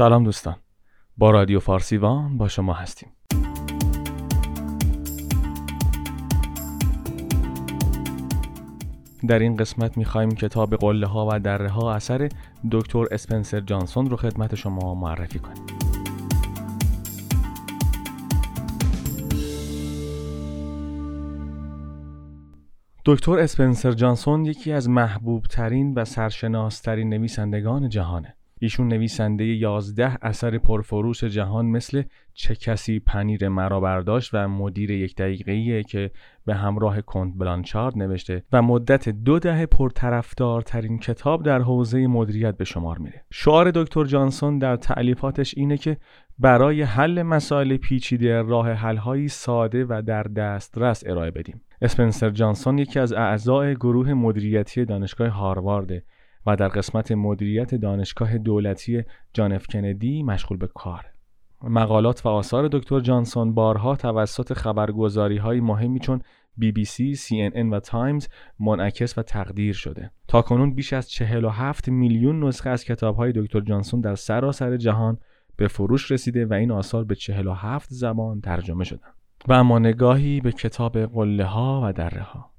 سلام دوستان. با رادیو فارسیوان با شما هستیم. در این قسمت می‌خوایم کتاب قله ها و دره ها اثر دکتر اسپنسر جانسون رو خدمت شما معرفی کنیم. دکتر اسپنسر جانسون یکی از محبوب ترین و سرشناس ترین نویسندگان جهانه. ایشون نویسنده یازده اثر پرفروش جهان مثل چه کسی پنیر مرا برداشت و مدیر یک دقیقه‌ایه که به همراه کنت بلانچارد نوشته و مدت دو دهه پرطرفدارترین کتاب در حوزه مدیریت به شمار میره. شعار دکتر جانسون در تعلیفاتش اینه که برای حل مسائل پیچیده راه حل‌هایی ساده و در دسترس ارائه بدیم. اسپنسر جانسون یکی از اعضای گروه مدیریتی دانشگاه هاروارد و در قسمت مدیریت دانشگاه دولتی جان اف کندی مشغول به کار. مقالات و آثار دکتر جانسون بارها توسط خبرگزاری های مهمی چون CNN و تایمز منعکس و تقدیر شده. تا کنون بیش از 47 میلیون نسخه از کتاب های دکتر جانسون در سراسر جهان به فروش رسیده و این آثار به 47 زبان ترجمه شدند. و اما نگاهی به کتاب قله ها و دره ها.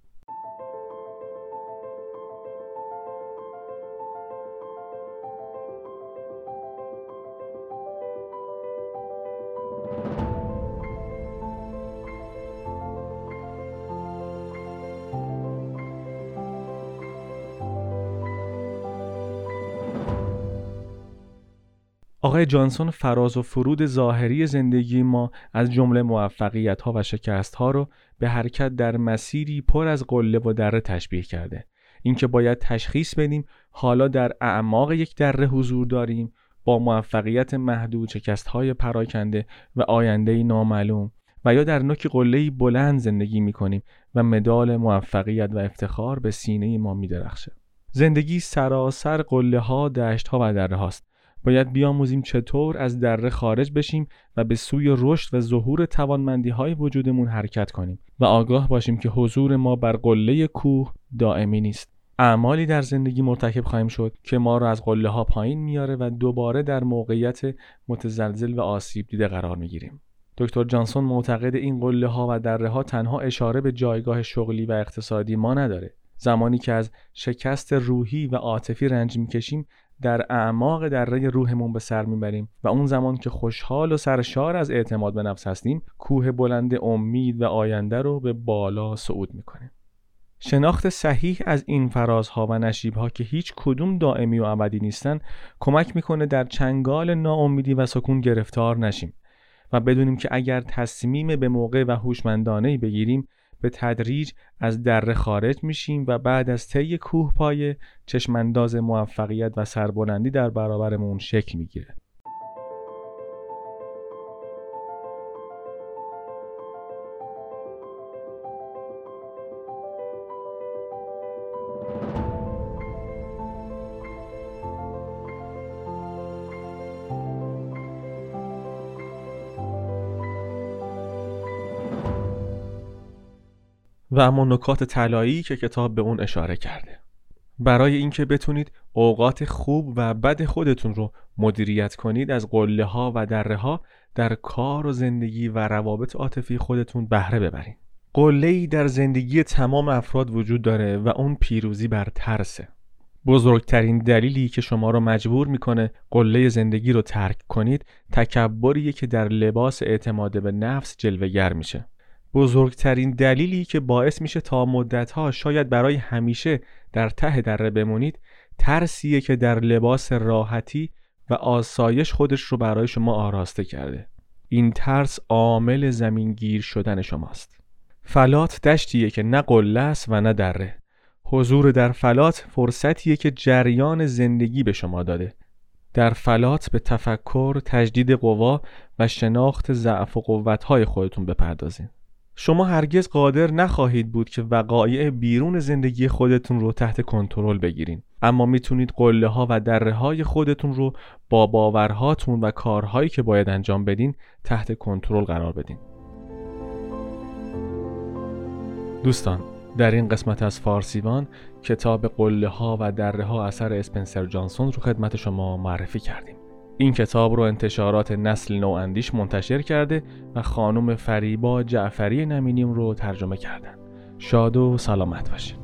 آقای جانسون فراز و فرود ظاهری زندگی ما از جمله موفقیت ها و شکست ها رو به حرکت در مسیری پر از قله و دره تشبیه کرده. اینکه باید تشخیص بدیم حالا در اعماق یک دره حضور داریم با موفقیت محدود شکست های پراکنده و آینده نامعلوم. و یا در نوک قله بلند زندگی می کنیم و مدال موفقیت و افتخار به سینه ما می درخشه. زندگی سراسر قله ها دشت ها و دره هاست. باید بیاموزیم چطور از دره خارج بشیم و به سوی رشد و ظهور توانمندی های وجودمون حرکت کنیم و آگاه باشیم که حضور ما بر قله کوه دائمی نیست. اعمالی در زندگی مرتکب خواهیم شد که ما را از قله ها پایین میاره و دوباره در موقعیت متزلزل و آسیب دیده قرار می‌گیریم. دکتر جانسون معتقد این قله ها و دره ها تنها اشاره به جایگاه شغلی و اقتصادی ما نداره. زمانی که از شکست روحی و عاطفی رنج می‌کشیم در اعماق دره روحمون به سر می‌بریم و اون زمان که خوشحال و سرشار از اعتماد به نفس هستیم کوه بلند امید و آینده رو به بالا صعود می‌کنیم. شناخت صحیح از این فرازها و نشیبها که هیچ کدوم دائمی و ابدی نیستن کمک می‌کنه در چنگال ناامیدی و سکون گرفتار نشیم و بدونیم که اگر تصمیم به موقع و هوشمندانه بگیریم به تدریج از دره خارج میشیم و بعد از طی کوه پایه چشمانداز موفقیت و سربلندی در برابرمون شکل می‌گیره. و اما نکات طلایی که کتاب به اون اشاره کرده. برای اینکه بتونید اوقات خوب و بد خودتون رو مدیریت کنید از قله ها و دره ها در کار و زندگی و روابط عاطفی خودتون بهره ببرید. قله ای در زندگی تمام افراد وجود داره و اون پیروزی بر ترسه. بزرگترین دلیلی که شما رو مجبور می‌کنه قله زندگی رو ترک کنید تکبریه که در لباس اعتماد به نفس جلوگر میشه. بزرگترین دلیلی که باعث میشه تا مدتها شاید برای همیشه در ته دره بمونید ترسیه که در لباس راحتی و آسایش خودش رو برای شما آراسته کرده. این ترس عامل زمینگیر شدن شماست. فلات دشتیه که نه قله است و نه دره. حضور در فلات فرصتیه که جریان زندگی به شما داده. در فلات به تفکر، تجدید قوا و شناخت ضعف و قوتهای خودتون بپردازید شما هرگز قادر نخواهید بود که وقایع بیرون زندگی خودتون رو تحت کنترل بگیرین. اما می‌تونید قله ها و دره های خودتون رو با باورهاتون و کارهایی که باید انجام بدین تحت کنترل قرار بدین. دوستان در این قسمت از فارسیوان کتاب قله ها و دره ها اثر اسپنسر جانسون رو خدمت شما معرفی کردیم. این کتاب رو انتشارات نسل نواندیش منتشر کرده و خانم فریبا جعفری نمینیم رو ترجمه کردن. شاد و سلامت باشید.